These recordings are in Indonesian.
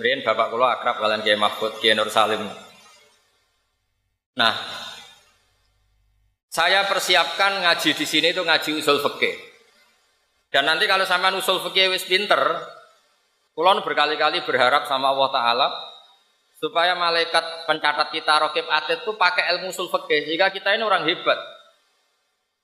Berian bapak kula akrab kalian Kiai Mahfud, Kiai Nur Salim. Nah, saya persiapkan ngaji di sini itu ngaji usul fikih. Dan nanti kalau sampean usul fikih wis pinter, kulon berkali-kali berharap sama Allah Taala supaya malaikat pencatat kita rokib atid itu pakai ilmu usul fikih jika kita ini orang hebat.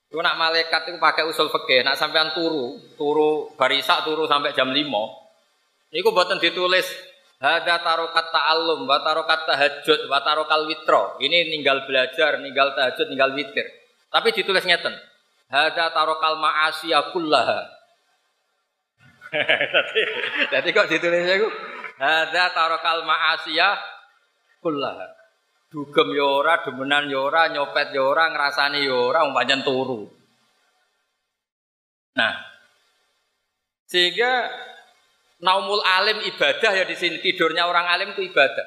Itu nak malaikat itu pakai usul fikih, nak sampean turu, turu barisa turu sampai jam 5. Niku buatan ditulis Hada tarokat ta'allum, wa tarokat tahajud, wa tarokal witro. Ini ninggal belajar, ninggal tahajud, ninggal witir. Tapi ditulis ngeten. Hada tarokal ma'asiyah kullaha. Jadi kok ditulisnya itu? Hada tarokal ma'asiyah kullaha. Dugem yora, demenan yora, nyopet yora, ngerasani yora, umpamanya turu. Nah, sehingga naumul alim ibadah ya di sini tidurnya orang alim itu ibadah.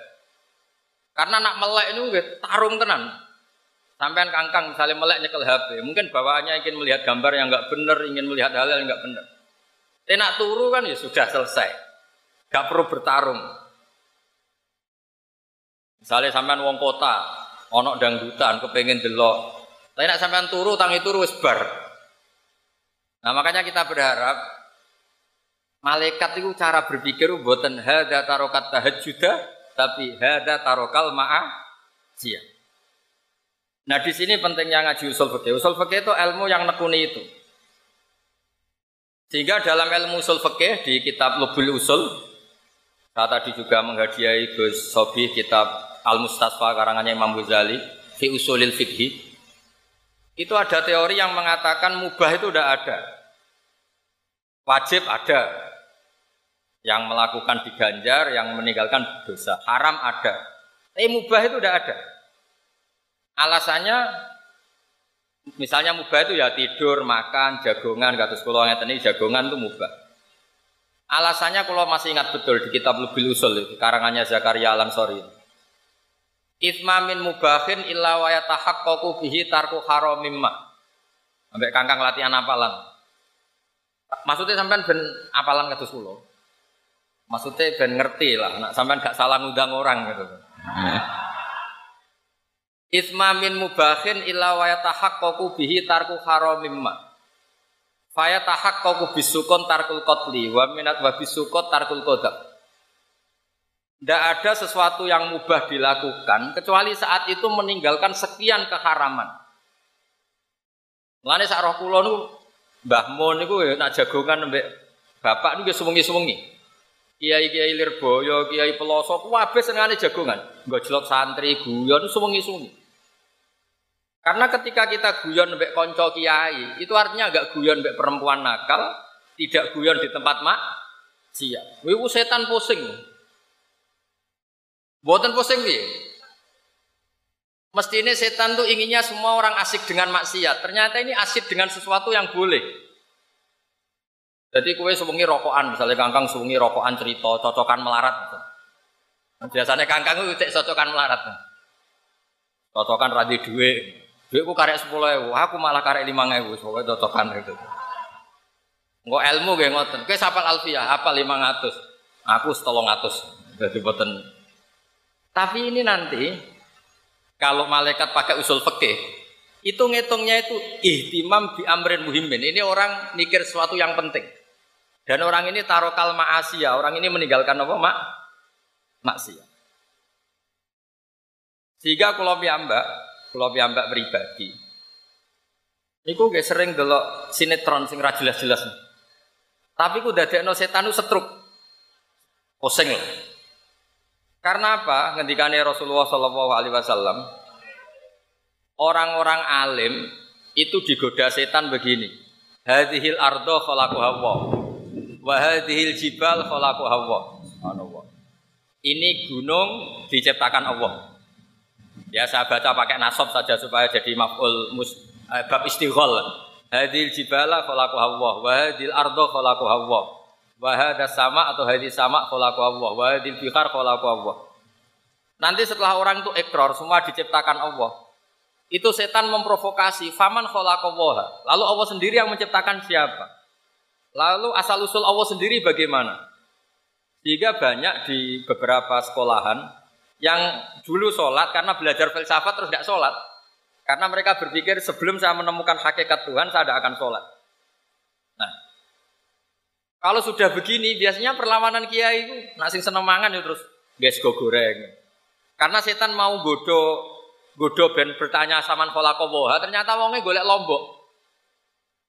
Karena nak melek itu tarung tenan. Sampean kangkang misalnya melek nyekel HP, mungkin bawaannya ingin melihat gambar yang enggak benar, ingin melihat hal yang enggak benar. Tenak turu kan ya sudah selesai. Gak perlu bertarung. Misalnya sampean wong kota, onok dangdutan, kepengen delok. Tapi nak sampean turu, tangi turu wis. Nah makanya kita berharap Malaikat itu cara berpikir buatan hada tarokat tahajjuda, tapi hada tarokal ma'a siap. Nah di sini pentingnya ngaji usul fikih. Usul fikih itu ilmu yang nekuni itu. Sehingga dalam ilmu usul fikih di kitab Lubul Usul, saya tadi juga menghadiahi Gus Sobi kitab Al Mustasfa karangannya Imam Ghazali fi usulil fikih. Itu ada teori yang mengatakan mubah itu udah ada. Wajib ada, yang melakukan diganjar, yang meninggalkan dosa. Haram ada. Tapi mubah itu tidak ada. Alasannya misalnya mubah itu ya tidur, makan, jagongan, kata sekolah tadi jagongan itu mubah. Alasannya kalau masih ingat betul di kitab Lubil Usul karangannya Zakaria Al-Ansori. Ithma min mubahin illa wa yatahaqqaqu bihi tarku haramimma. Sampai kangkang latihan apalan. Maksudnya sampai ben apalan kados kula. Maksudnya ben ngerti lah, nak sampean gak salah ngundang orang gitu. Isma min mubahin illa wa yatahaqqaqu bihi tarku haramimma. Fa yatahaqqaqu bisukun tarkul qatli wa minat wa bisukut tarkul qadab. Tidak ada sesuatu yang mubah dilakukan kecuali saat itu meninggalkan sekian keharaman. Mulane sak roh kula Mbah Mun niku ya nak jagongan mbek bapak niku sewengi-sewengi. Kiai-kiai Lirboyo, Kiai Pelosok, wabe senengane jagongan. Nggak jelok santri, guyon, suwengi-suwengi. Karena ketika kita guyon mbek konco kiai, itu artinya agak guyon mbek perempuan nakal, tidak guyon di tempat mak siap. Wibu setan pusing. Buatan pusing dia. Mestinya setan tuh inginnya semua orang asik dengan maksiat. Ternyata ini asik dengan sesuatu yang boleh. Jadi kue sewengi rokokan, misalnya kangkang sewengi rokokan cerita, cocokan melarat. Biasanya kangkang itu cocokan melarat. Cocokan radi duit, duit ku karek sepuluh ewu, aku malah karek lima ewu, pokoknya cocokan itu. Enggak ilmu gak ngoten. Kue sapal alfiah, apa lima ratus, aku setolong ratus. Jadi boten. Tapi ini nanti kalau malaikat pakai usul fikih, itu ngitungnya itu ihtimam bi amrin muhimin. Ini orang mikir sesuatu yang penting. Dan orang ini tarokal ma'asiyah, orang ini meninggalkan apa? Mak maksiat. Sehingga kalau piyambak, kalau piyambak pribadi, niku gak sering delok sinetron sing ra jelas-jelas. Tapi ku dadekno setan setruk. Pusing loh. Karena apa? Ngendikane Rasulullah Shallallahu alaihi wasallam, orang-orang alim itu digoda setan begini. Hadhil ardo khalaqahu Wa hadhil jibal khalaqu Allah. Subhanallah. Ini gunung diciptakan Allah. Ya saya baca pakai nasab saja supaya jadi maf'ul mus eh, bab istighol. Hadhil jibala khalaqu Allah wa hadhil ardo khalaqu Allah. Wa hadas sama atau hadis sama khalaqu Allah wa hadhil bihar khalaqu Allah. Nanti setelah orang itu ekor semua diciptakan Allah. Itu setan memprovokasi, faman khalaqallaha. Lalu Allah sendiri yang menciptakan siapa? Lalu asal usul Allah sendiri bagaimana? Sehingga banyak di beberapa sekolahan yang dulu sholat karena belajar filsafat terus tidak sholat. Karena mereka berpikir sebelum saya menemukan hakikat Tuhan saya tidak akan sholat. Nah, kalau sudah begini biasanya perlawanan kiai itu nasi seneng mangan ya terus guys go goreng. Karena setan mau bodoh bodoh ben bertanya sama kholakowoha ternyata wongnya golek lombok.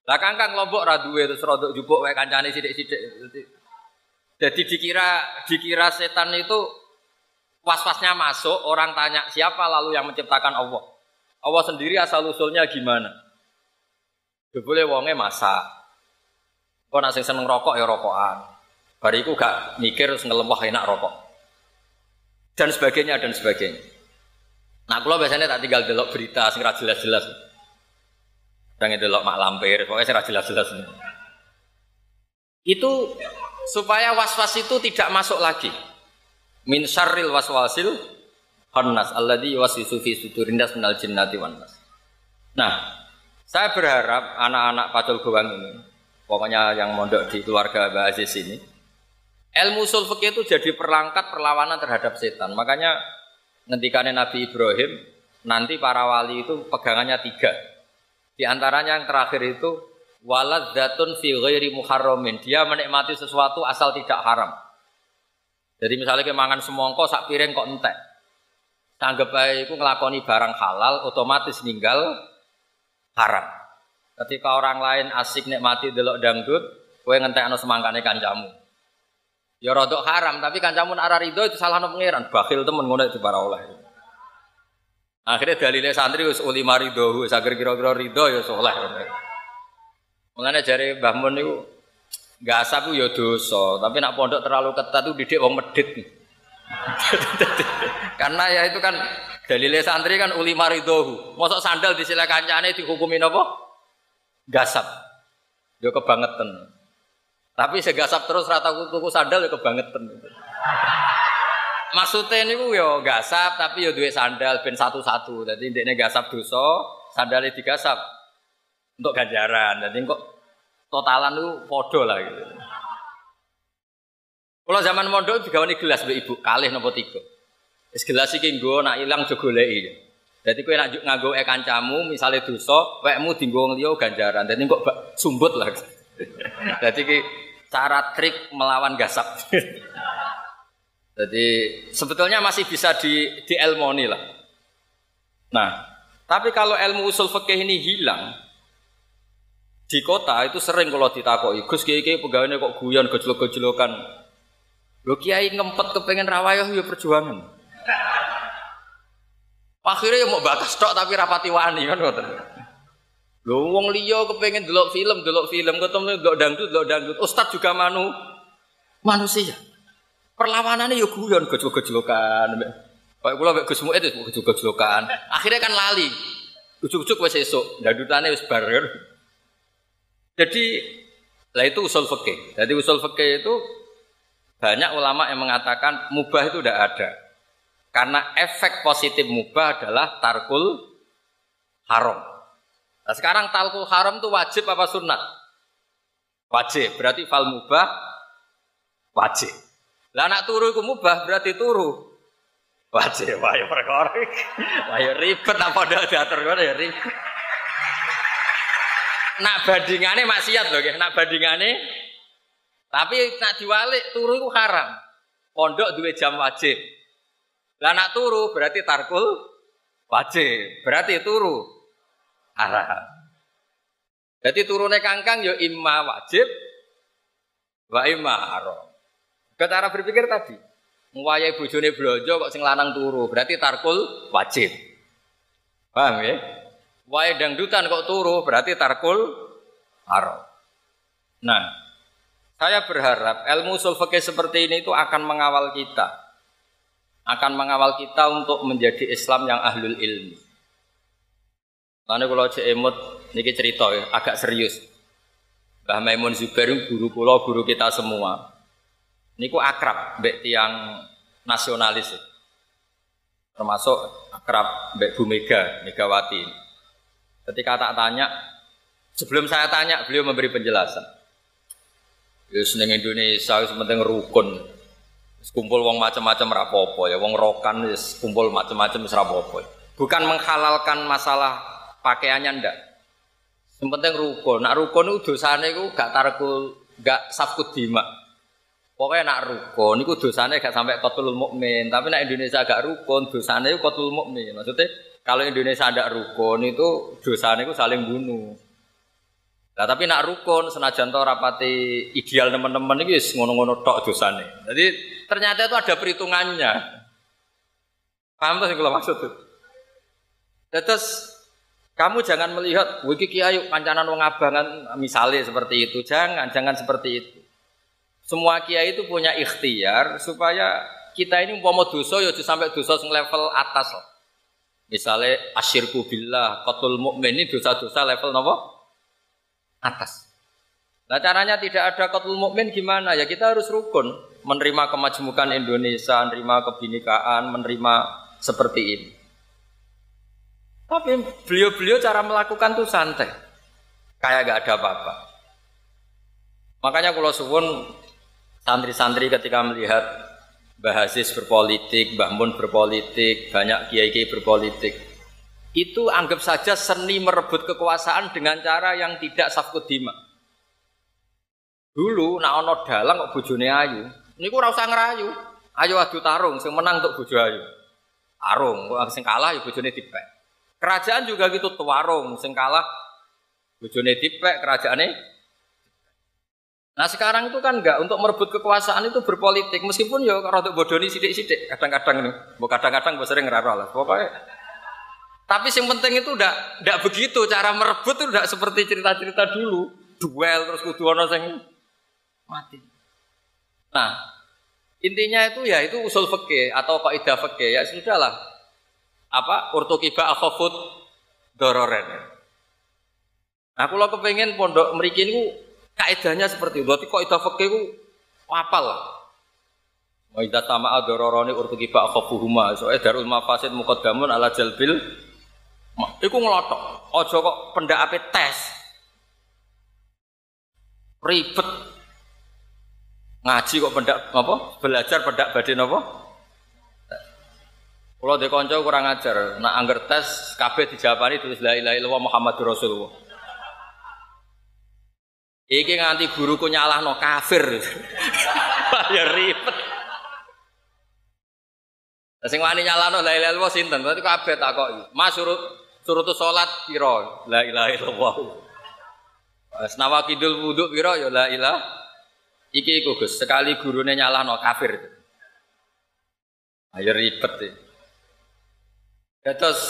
Lah kangkang lombok ra duwe terus rodok jupuk wae kancane sithik-sithik. Jadi dikira dikira setan itu was-wasnya masuk, orang tanya siapa lalu yang menciptakan Allah. Allah sendiri asal usulnya gimana? Boleh wonge masak. Kok nak seneng rokok ya rokokan. Bariku gak mikir terus ngelemah enak rokok. Dan sebagainya dan sebagainya. Nah, kalau biasanya tak tinggal delok berita sing jelas-jelas. Dan delok mak lampir, pokoknya sing jelas-jelas. Itu supaya was-was itu tidak masuk lagi. Min syarril waswasil khannas alladhi yuwaswisu fi sudurin nas minal jinnati wan. Nah, saya berharap anak-anak Pacul Gowang ini, pokoknya yang mondok di keluarga Mbak Aziz ini, ilmu usul itu jadi perlangkat perlawanan terhadap setan. Makanya ngendikane Nabi Ibrahim, nanti para wali itu pegangannya tiga. Di antaranya yang terakhir itu walad datun fi ghairi muharramin. Dia menikmati sesuatu asal tidak haram. Jadi misalnya kemangan semongko sak piring kok entek. Tanggap baik itu ngelakoni barang halal otomatis ninggal haram. Ketika orang lain asik nikmati delok dangdut, kowe ngentekno semangkane kancamu. Ya rodok haram, tapi kancamu nak rido itu salah pangeran. Bakhil temen ngono itu para oleh. Akhirnya dalilnya santri wis uli marido, wis agar kira-kira rido ya soleh. Mengenai jari Mbah Mun itu asap itu ya tapi nak pondok terlalu ketat itu didik wong medit. Karena ya itu kan dalile santri kan uli maridohu. Mosok sandal sila kancane dihukumin apa? Gasap. Yo kebangetan. Tapi segasap terus rata tuku sandal yo kebangetan. Maksudnya ini yo gasap tapi yo duwe sandal ben satu-satu. Jadi ndekne gasap dosa, sandalnya digasap untuk ganjaran. Jadi kok totalan itu podo lah gitu. Kalau zaman mondok ini gelas be ibu kalih nopo tiga. Es gelas iki nggo nak ilang jo goleki. Jadi kowe nak nganggo e kancamu misale dosa, wekmu dienggo liya ganjaran. Dadi kok sumbut lah. Jadi ki cara trik melawan gasap. Jadi sebetulnya masih bisa di di elmoni lah. Nah, tapi kalau ilmu usul fikih ini hilang, di kota itu sering kalau ditakoki, Gus kiai kiai pegawainya kok guyon gejolok-gejolokan. Lo kiai ngempet kepengen rawayah ya perjuangan. Akhirnya ya mau batas tok tapi rapati wani kan ngoten. Lo wong liya kepengen delok film, delok film, ketemu delok dangdut, delok dangdut. Ustad juga manu manusia. Perlawanannya ya guyon gejolok-gejolokan. Kayak kula mek Gus Muid itu gejolok-gejolokan. Akhirnya kan lali. Ujuk-ujuk wis esuk, dangdutane wis bar. Jadi lah itu usul fikih. Jadi usul fikih itu banyak ulama yang mengatakan mubah itu tidak ada. Karena efek positif mubah adalah tarkul haram. Nah sekarang tarkul haram itu wajib apa sunnah? Wajib. Berarti fal mubah wajib. Lah anak turu itu mubah berarti turu. Wajib, ya perkara. Wah ya ribet apa diatur ya ribet nak bandingane maksiat loh ya, nak bandingane tapi nak diwalik turu itu haram. Pondok dua jam wajib. Lah nak turu berarti tarkul wajib. Berarti turu haram. Jadi turunnya kangkang ya imma wajib wa imma haram. Ke cara berpikir tadi, ngwayai bojone blonjo kok sing lanang turu, berarti tarkul wajib. Paham ya? Wae dangdutan kok turu berarti tarkul haram. Nah, saya berharap ilmu usul fikih seperti ini itu akan mengawal kita. Akan mengawal kita untuk menjadi Islam yang ahlul ilmi. Lalu kalau cek emot, ini cerita ya, agak serius. Mbah Maimun Zubair guru pulau guru kita semua. Niku akrab mbek tiang nasionalis. Termasuk akrab mbek Bu Mega, Megawati. Ketika tak tanya, sebelum saya tanya, beliau memberi penjelasan. Ya seneng Indonesia, penting rukun. Kumpul wong macam-macam rapopo ya, wong rokan wis kumpul macam-macam wis rapopo. Bukan menghalalkan masalah pakaiannya ndak. Yang penting rukun. Nak rukun itu dosane itu gak tarkul, gak safkut dima. Pokoknya nak rukun itu dosane gak sampai kotul mukmin. Tapi nak Indonesia gak rukun, dosane itu kotul mukmin. Maksudnya kalau Indonesia ada rukun itu dosane itu saling bunuh. Nah, tapi nak rukun senajan to rapati ideal teman-teman ini ngono-ngono tok dosane. Jadi ternyata itu ada perhitungannya. Paham tuh kalau maksud itu? Terus kamu jangan melihat wiki kiai kancanan wong abangan misalnya seperti itu. Jangan, jangan seperti itu. Semua kiai itu punya ikhtiar supaya kita ini umpama dosa ya sampai dosa level atas. Misalnya asyirku billah, qatul mukmin ini dosa-dosa level nopo? Atas. Nah caranya tidak ada qatul mukmin gimana? Ya kita harus rukun, menerima kemajmukan Indonesia, menerima kebinekaan, menerima seperti ini. Tapi beliau-beliau cara melakukan tuh santai. Kayak gak ada apa-apa. Makanya kalau suwun santri-santri ketika melihat Mbah Aziz berpolitik, Mbah berpolitik, banyak kiai-kiai berpolitik. Itu anggap saja seni merebut kekuasaan dengan cara yang tidak safkut dima. Dulu nak ono dalang kok bojone ayu. Niku ora usah ngerayu. Ayo adu tarung sing menang untuk bojo ayu. Tarung, kok sing kalah ya bojone dipek. Kerajaan juga gitu tuwarung sing kalah bojone dipek kerajaane. Nah sekarang itu kan enggak untuk merebut kekuasaan itu berpolitik meskipun ya rada bodoni sidik-sidik kadang-kadang ini. kadang-kadang gue sering ngerara lah. Pokoknya tapi yang penting itu udah udah begitu cara merebut itu udah seperti cerita-cerita dulu duel terus kudu ono sing mati. Nah, intinya itu ya itu usul fikih atau kaidah fikih ya sudahlah apa urtukiba akhafut dororen. Nah, kalau kepengen pondok meriki ini kaidahnya seperti itu. Berarti itu fakih itu apal lah. Wa idza tama'a dararani urtukiba akhafuhuma. Soalnya darul mafasid muqaddamun ala jalbil Iku ngelotok. Ojo kok pendak ape tes. Ribet. Ngaji kok pendak apa? Belajar pendak badin apa? Kalau di konco kurang ajar, nak angger tes kabeh dijawabani tulis la ilaha illallah Muhammadur Rasulullah. Iki nganti guruku nyalahno kafir. ya ribet. Sing wani nyalahno la ilaha illallah sinten? Berarti kabeh takoki. Mas surut surut salat pira? La ilaha illallah. Senawa kidul wudhu pira ya la ilaha. Iki iku Gus, sekali gurune nyalahno kafir. Ayo ribet ya. Ya, terus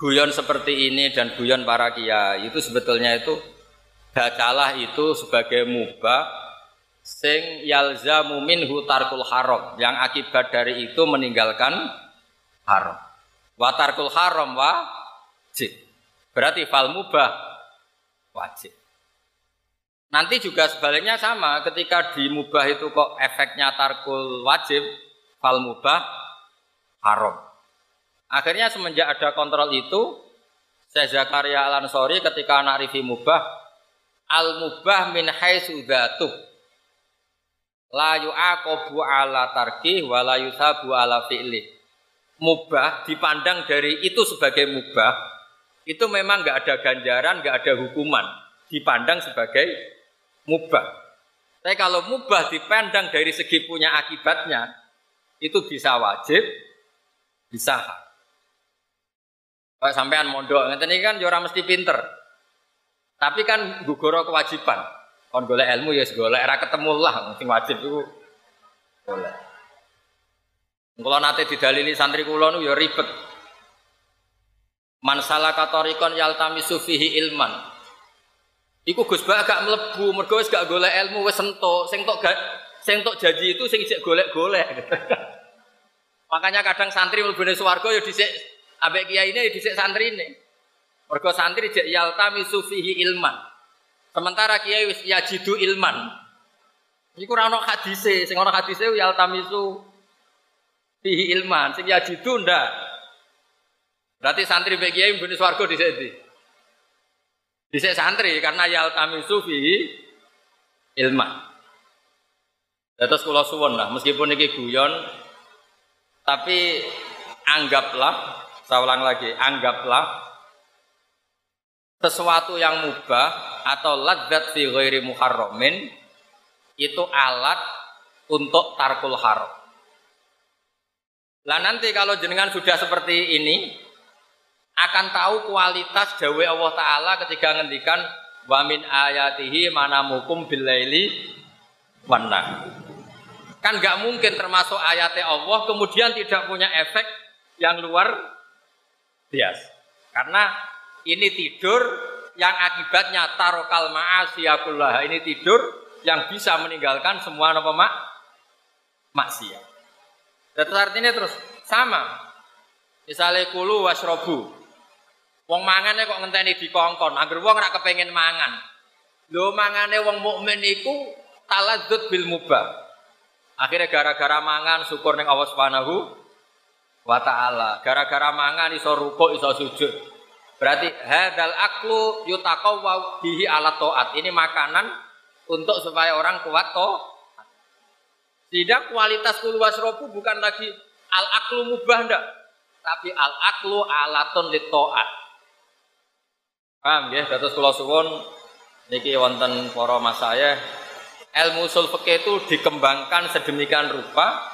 guyon seperti ini dan guyon para kiai itu sebetulnya itu bacalah itu sebagai mubah sing yalzamu minhu tarkul haram yang akibat dari itu meninggalkan haram. Wa tarkul haram wajib. Berarti fal mubah wajib. Nanti juga sebaliknya sama ketika di mubah itu kok efeknya tarkul wajib fal mubah haram. Akhirnya semenjak ada kontrol itu, saya Zakaria Al Ansori ketika anak rifi mubah, al mubah min haitsu dzatuh. La yu'aqabu ala tarki wa la yusabu ala fi'li. Mubah dipandang dari itu sebagai mubah, itu memang nggak ada ganjaran, nggak ada hukuman. Dipandang sebagai mubah. Tapi kalau mubah dipandang dari segi punya akibatnya, itu bisa wajib, bisa hak. Kalau sampean mondok, ngeten iki kan yo ora mesti pinter. Tapi kan gugoro kewajiban. Kon golek ilmu ya golek era ketemu lah sing wajib iku golek. Kalau nate didalili santri kula nu ya ribet. Man salaka tariqan yaltamisu fihi ilman. Iku Gus Ba gak mlebu, mergo wis gak golek ilmu wis entuk. Sing tok gak sing tok janji itu sing ijek golek-golek. Makanya kadang santri mlebune swarga ya dhisik Ambek kiai ini dhisik santri ini. Mergo santri jek yaltami sufihi ilman. Sementara kiai wis yajidu ilman. Iku ora ono hadise, sing ono hadise yaltamisu fihi ilman, sing yajidu ndak. Berarti santri mbek kiai mbune swarga dhisik ndi? Dhisik santri karena yaltamisu fihi ilman. Terus kula suwun lah, meskipun ini guyon, tapi anggaplah, saya ulang lagi, anggaplah sesuatu yang mubah atau ladzat fi ghairi muharramin itu alat untuk tarkul haram. Lah nanti kalau jenengan sudah seperti ini akan tahu kualitas dawe Allah taala ketika ngendikan wa min ayatihi manamukum billaili wanna. Kan nggak mungkin termasuk ayatnya Allah kemudian tidak punya efek yang luar biasa. Karena ini tidur yang akibatnya tarokal ma'asiyakullah. Ini tidur yang bisa meninggalkan semua apa mak? Maksiat. Terus artinya terus sama. Misalnya kulu wasrobu. Wong mangane kok ngenteni dikongkon. Angger wong ora kepengin mangan. Lho mangane wong mukmin iku taladzut bil mubah. Akhirnya gara-gara mangan syukur ning Allah Subhanahu wa taala. Gara-gara mangan iso rukuk, iso sujud. Berarti hadal aklu yutaqawwa bihi ala taat. Ini makanan untuk supaya orang kuat toh. Tidak kualitas kul wasrobu bukan lagi al aklu mubah ndak, tapi al aklu alatun li taat. Paham ya? Dados kula suwun niki wonten para mas saya ilmu usul itu dikembangkan sedemikian rupa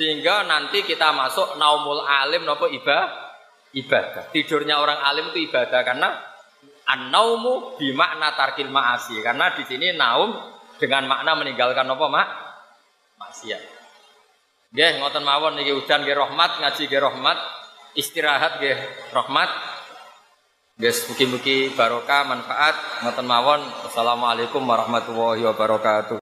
sehingga nanti kita masuk naumul alim nopo ibadah ibadah tidurnya orang alim itu ibadah karena an-naumu bimakna tarkil ma'asi karena di sini naum dengan makna meninggalkan apa mak maksiat Nggih ngoten mawon niki hujan nggih rahmat ngaji nggih rahmat istirahat nggih rahmat Guys, mugi-mugi barokah manfaat ngoten mawon. Assalamualaikum warahmatullahi wabarakatuh.